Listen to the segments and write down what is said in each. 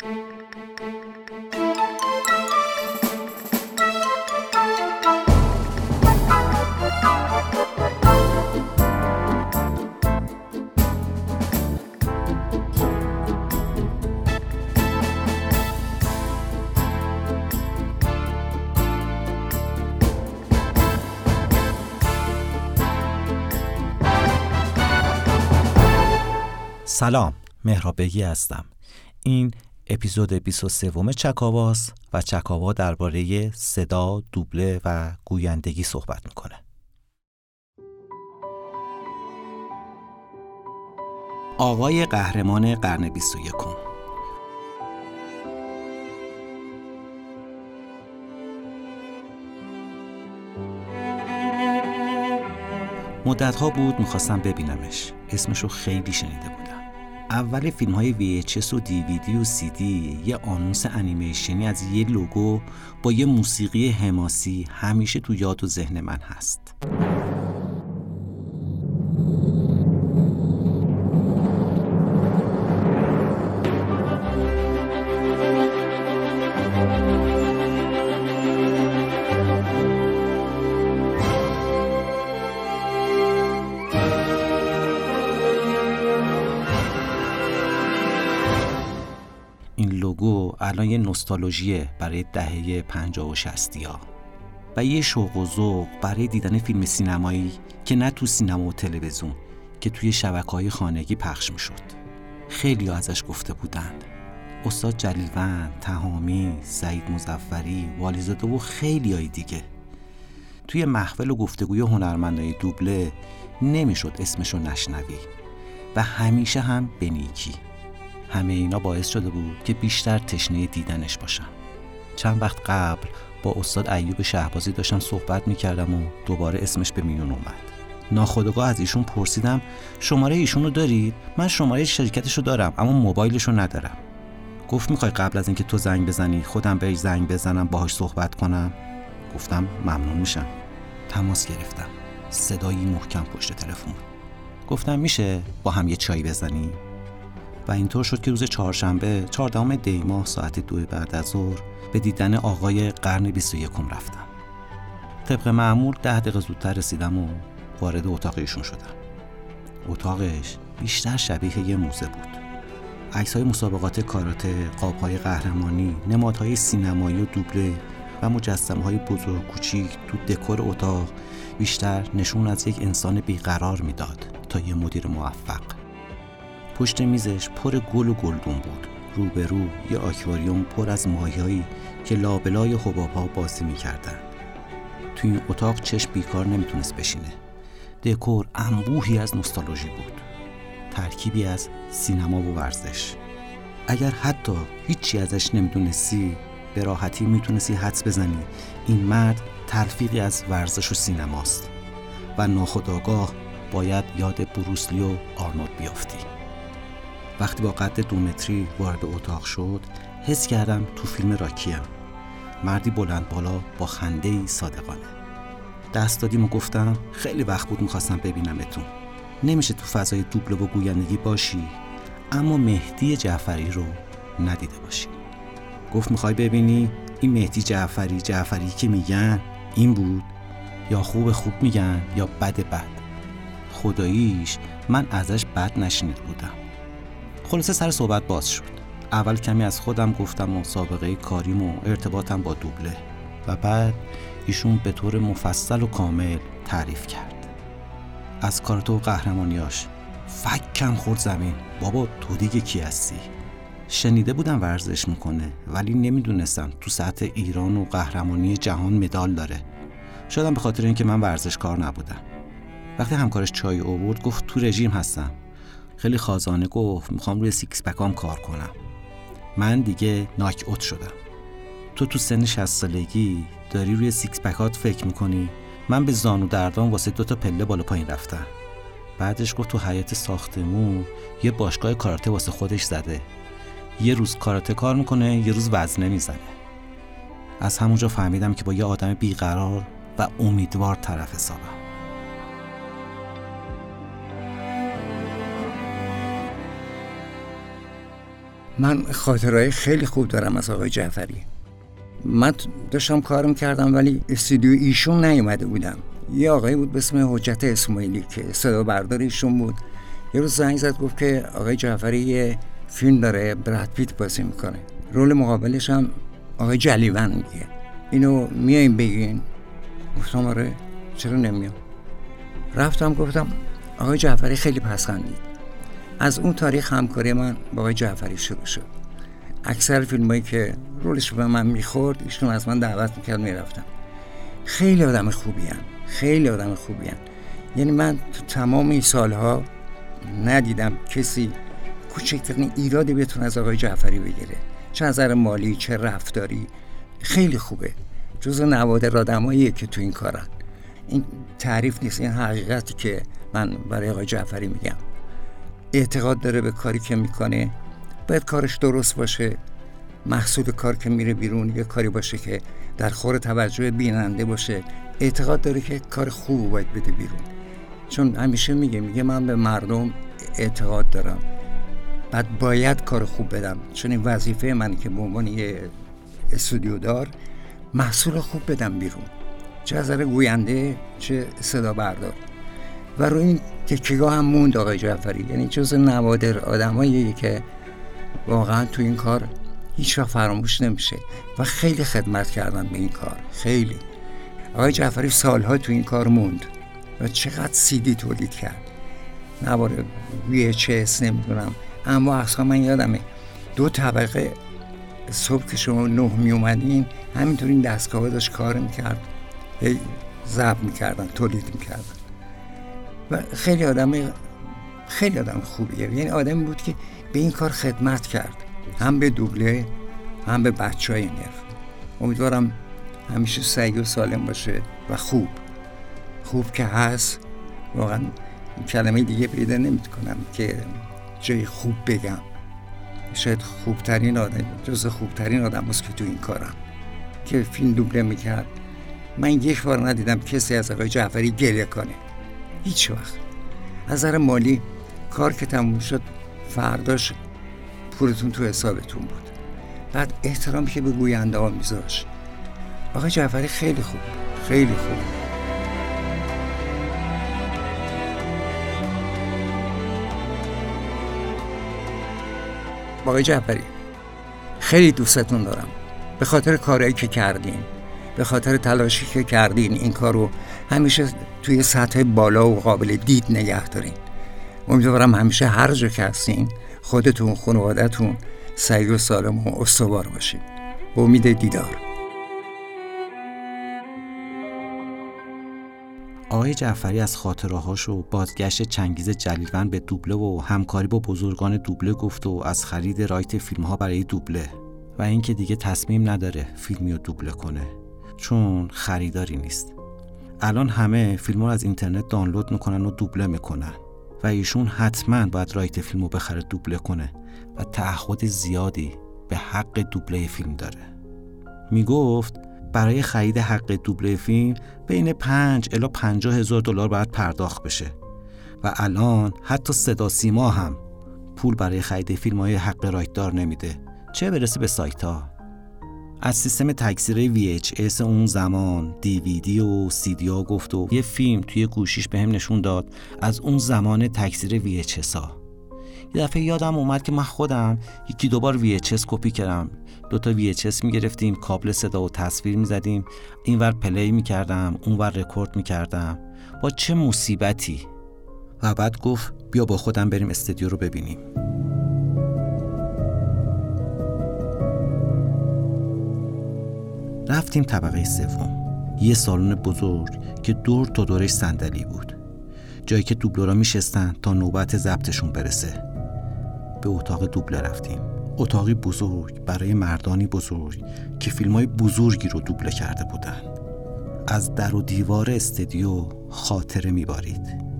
سلام مهرابگی هستم. این اپیزود 23 چکاواست و چکاوا درباره صدا، دوبله و گویندگی صحبت می‌کنه. آقای قهرمان قرن 21 مدت ها بود می‌خواستم ببینمش. اسمشو خیلی شنیده بودم. اول فیلم های VHS و DVD و CD یه آنونس انیمیشنی از یه لوگو با یه موسیقی حماسی همیشه تو یاد و ذهن من هست. الان یه نوستالژیه برای دهه 50 و 60 ها و یه شوق و ذوق برای دیدن فیلم سینمایی که نه تو سینما و تلویزیون که توی شبکه های خانگی پخش می‌شد. خیلی ازش گفته بودند. استاد جلیلوند، تهامی، سعید مزفری، والیزاده و خیلی های دیگه. توی محفل و گفتگوی هنرمندای دوبله نمی‌شد اسمشو نشنوی. و همیشه هم به نیکی همه اینا باعث شده بود که بیشتر تشنه دیدنش باشم. چند وقت قبل با استاد ایوب شهبازی داشتم صحبت می‌کردم و دوباره اسمش به میون اومد. ناخودآگاه از ایشون پرسیدم شماره ایشون رو دارید؟ من شماره شرکتش رو دارم اما موبایلش رو ندارم. گفت می‌خوای قبل از اینکه تو زنگ بزنی خودم بهش زنگ بزنم باهاش صحبت کنم؟ گفتم ممنون میشم. تماس گرفتم. صدایی محکم پشت تلفن. گفتم میشه با هم یه چای بزنی؟ و اینطور شد که روز چهارشنبه چهاردهم دی ماه ساعت دو بعد از ظهر به دیدن آقای قرن 21 رفتم. طبق معمول ده دقیقه زودتر رسیدم و وارد اتاق ایشون شدم. اتاقش بیشتر شبیه یه موزه بود. عکس های مسابقات کاراته، قاب های قهرمانی، نمادهای سینمایی و دوبله و مجسمه های بزرگ کوچیک تو دکور اتاق بیشتر نشون از یک انسان بیقرار می‌داد تا یه مدیر موفق. پشت میزش پر گل و گلدون بود. روبرو یه آکواریوم پر از ماهیایی که لابلای حبابها بازی می‌کردن. تو این اتاق چشم بیکار نمی‌تونست بشینه. دکور انبوهی از نوستالژی بود. ترکیبی از سینما و ورزش. اگر حتی هیچی ازش نمی‌دونستی به راحتی می‌تونستی حدس بزنی. این مرد تلفیقی از ورزش و سینماست و ناخداگاه باید یاد بروسلی و آرنولد بیافتی. وقتی با قد دو متری وارد اتاق شد حس کردم تو فیلم راکیم. مردی بلند بالا با خنده ای صادقانه. دست دادیم و گفتم خیلی وقت بود می‌خواستم ببینمتون. نمیشه تو فضای دوبله و گویندگی باشی اما مهدی جعفری رو ندیده باشی. گفت می‌خوای ببینی این مهدی جعفری جعفری که میگن این بود؟ یا خوب خوب میگن یا بد بد؟ خداییش من ازش بد نشنید بودم. خلاصه سر صحبت باز شد. اول کمی از خودم گفتم و سابقه کاریم و ارتباطم با دوبله. و بعد ایشون به طور مفصل و کامل تعریف کرد. از کاراته و و قهرمانیاش. فکم خورد زمین. بابا تو دیگه کی هستی؟ شنیده بودم ورزش می‌کنه ولی نمی‌دونستم تو سطح ایران و قهرمانی جهان مدال داره. شدم به خاطر اینکه من ورزشکار نبودم. وقتی همکارش چای آورد گفت تو رژیم هستم. خیلی خازانه گفت می‌خوام روی six-pack ام کار کنم. من دیگه ناک اوت شدم. تو تو سن 60 سالگی داری روی سیکس پکات فکر می‌کنی؟ من به زانو دردان واسه دو تا پله بالا پایین رفتم. بعدش گفت تو حیات ساختمون یه باشگاه کاراته واسه خودش زده. یه روز کاراته کار می‌کنه یه روز وزنه می‌زنه. از همونجا فهمیدم که با یه آدم بیقرار و امیدوار طرف حسابم. من خاطرهای خیلی خوب دارم از آقای جعفری. من داشتم کارم کردم ولی استودیو ایشون نیومده بودم. یه آقایی بود به اسم حجت اسماعیلی که صدا بردار ایشون بود. یه روز زنگ زد گفت که آقای جعفری یه فیلم داره براد پیت بازی می‌کنه. رول مقابلش هم آقای جلیون میگه. اینو میاییم بگین. گفتم آره چرا نمیام رفتم گفتم آقای جعفری خیلی پسندید از اون تاریخ همکاری من با آقای جعفری شروع شد. اکثر فیلمایی که رولش به من می‌خورد ایشون از من دعوت می‌کرد می‌رفتم. خیلی آدم خوبی هم. خیلی آدم خوبی هم. یعنی من تو تمام این سالها ندیدم کسی کوچکترین ایرادی بتونه از آقای جعفری بگیره. چه نظر مالی چه رفتاری. خیلی خوبه. جز نوادر آدماییه که تو این کارن. این تعریف نیست این حقیقتی که من برای آقای جعفری میگم. اعتقاد داره به کاری که می‌کنه. باید کارش درست باشه. محصول کار که میره بیرون یه کاری باشه که در خور توجه بیننده باشه. اعتقاد داره که کار خوب باید بده بیرون. چون همیشه میگه میگه من به مردم اعتقاد دارم. بعد باید کار خوب بدم. چون این وظیفه من که به عنوان یه استودیو دار محصول خوب بدم بیرون. چه از گوینده چه صدا بردار. و روی این تکیگاه هم موند آقای جعفری. یعنی جز نوادر آدمایی که واقعا تو این کار هیچ وقت فراموش نمیشه. و خیلی خدمت کردن به این کار. خیلی. آقای جعفری سالها تو این کار موند. و چقدر سیدی تولید کرد. نوار VHS نمی‌دونم. اما اصلا من یادمه. دو طبقه صبح که شما نه می اومدین همینطور این دستگاه داشت کار می‌کرد. هی ضبط می‌کردن تولید می‌کردن. و خیلی آدم خیلی آدم خوبیه. یعنی آدمی بود که به این کار خدمت کرد. هم به دوبله هم به بچه های نرف امیدوارم همیشه سعی و سالم باشه و خوب. خوب که هست. واقعا کلمه دیگه پیدا نمی کنم که جای خوب بگم. شاید خوبترین آدم جز خوبترین آدم هست که تو این کارم. که فیلم دوبله می‌کرد. من یک بار ندیدم کسی از آقای جعفری گریه کنه. هیچ وقت. از نظر مالی کار که تموم شد فرداش پولتون تو حسابتون بود. بعد احترامی که به گوینده ها میذاشت. آقای جعفری خیلی خوب خیلی خوب. آقای جعفری خیلی دوستتون دارم. به خاطر کارهایی که کردین. به خاطر تلاشی که کردین این کار رو همیشه توی سطح بالا و قابل دید نگه دارین. امیدوارم همیشه هر جا که هستین خودتون خانوادتون سعی و سالم و استوار باشید با امید دیدار. آقای جعفری از خاطرهاش و بازگشت چنگیز جلیلوند به دوبله و همکاری با بزرگان دوبله گفت و از خرید رایت فیلم ها برای دوبله. و اینکه دیگه تصمیم نداره فیلمی رو دوبله کنه. چون خریداری نیست. الان همه فیلم رو از اینترنت دانلود می‌کنن و دوبله می‌کنن و ایشون حتما باید رایت فیلم رو بخره دوبله کنه و تعهد زیادی به حق دوبله فیلم داره. می‌گفت برای خرید حق دوبله فیلم بین 5 الا 50 هزار دلار باید پرداخت بشه و الان حتی صدا سیما هم پول برای خرید فیلم های حق رایت دار نمیده. چه برسه به سایت ها از سیستم تکثیر VHS اون زمان DVD و CD ها گفت و یه فیلم توی گوشیش به هم نشون داد از اون زمان تکثیر VHS ها. یه دفعه یادم اومد که من خودم یکی دوبار VHS کپی کردم. دوتا VHS می‌گرفتیم کابل صدا و تصویر می‌زدیم. اینور play می‌کردم اونور رکورد می‌کردم. با چه مصیبتی؟ و بعد گفت بیا با خودم بریم استودیو رو ببینیم. رفتیم طبقه سوم. یه سالن بزرگ که دور تا دورش صندلی بود. جایی که دوبلورا میشستن تا نوبت ضبطشون برسه. به اتاق دوبله رفتیم. اتاقی بزرگ برای مردانی بزرگ که فیلم های بزرگی رو دوبله کرده بودن. از در و دیوار استدیو خاطره میبارید.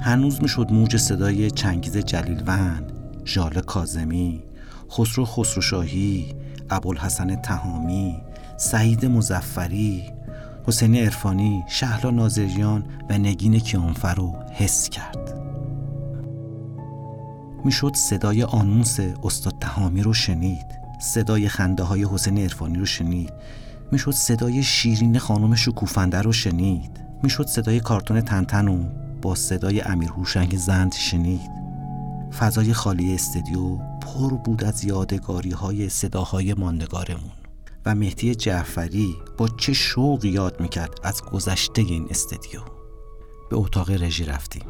هنوز می‌شد موج صدای چنگیز جلیلوند ژاله کازمی خسرو خسروشاهی ابوالحسن تهامی سعید مزفری حسین عرفانی شهلا نازریان و نگین کیانفر رو حس کرد. می‌شد صدای آنونس استاد تهامی رو شنید صدای خنده های حسین عرفانی رو شنید می‌شد صدای شیرین خانم شکوفنده رو شنید می‌شد صدای کارتون تنتن با صدای امیر هوشنگ زند شنید. فضای خالی استدیو پر بود از یادگاری های صداهای ماندگارمون. و مهدی جعفری با چه شوقی یاد می‌کرد از گذشته این استدیو؟ به اتاق رژی رفتیم.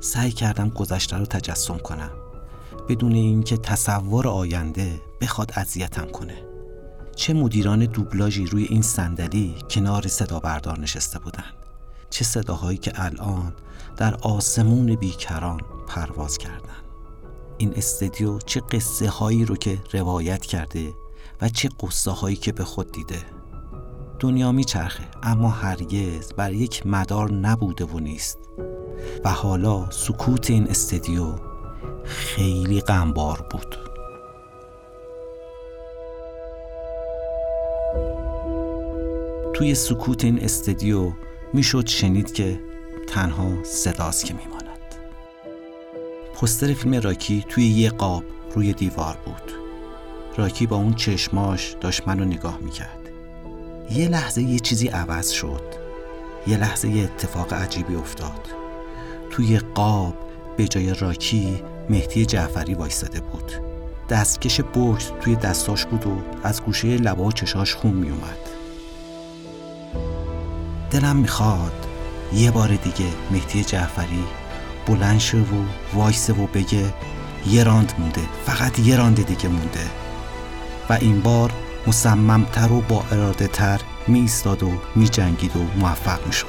سعی کردم گذشته رو تجسم کنم. بدون اینکه تصور آینده بخواد اذیتم کنه. چه مدیران دوبلاژی روی این صندلی کنار صدا بردار نشسته بودند چه صداهایی که الان در آسمون بیکران پرواز کردن. این استدیو چه قصه هایی رو که روایت کرده و چه قصه هایی که به خود دیده. دنیا میچرخه اما هرگز بر یک مدار نبوده و نیست. و حالا سکوت این استدیو خیلی غمبار بود. توی سکوت این استدیو می‌شد شنید که تنها صداست که میماند. پستر فیلم راکی توی یه قاب روی دیوار بود. راکی با اون چشماش داشت منو نگاه می‌کرد. یه لحظه یه چیزی عوض شد. یه لحظه یه اتفاق عجیبی افتاد. توی قاب به جای راکی مهدی جعفری وایستاده بود. دستکش بوکس توی دستاش بود و از گوشه لبا و چشاش خون میومد دلم می‌خواد یه بار دیگه مهدی جعفری بلند شه و وایسه و بگه یه راند مونده. فقط یه راند دیگه مونده. و این بار مصممتر و با اراده تر می ایستاد و می جنگید و موفق می شد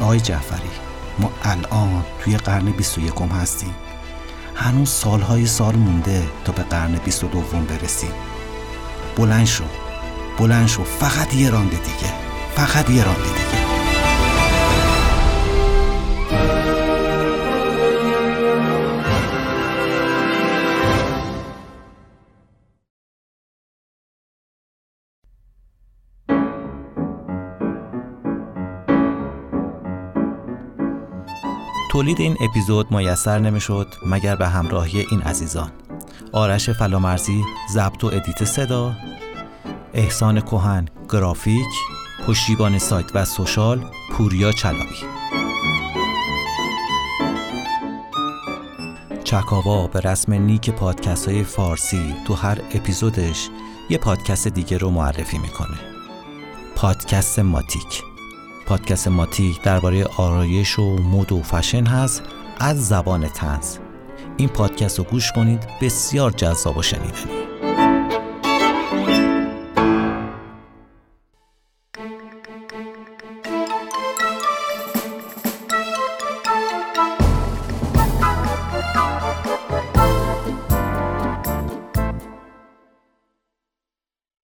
آقای جعفری ما الان توی قرن 21 هستیم. هنوز سالهای سال مونده تا به قرن 22 برسیم. بلند شو. بلند شو. فقط یه راند دیگه. فقط یه راند دیگه. تولید این اپیزود میسر نمی‌شد مگر به همراهی این عزیزان. آرش فلامرزی ضبط و edit صدا احسان کوهن گرافیک پشتیبان سایت و social پوریا چلابی چکاوا به رسم نیک پادکست های فارسی تو هر اپیزودش یه پادکست دیگه رو معرفی می‌کنه. پادکست ماتیک. پادکست ماتی درباره آرایش و مد و فشن هست از زبان تنز این پادکست رو گوش کنید بسیار جذاب و شنیدنی.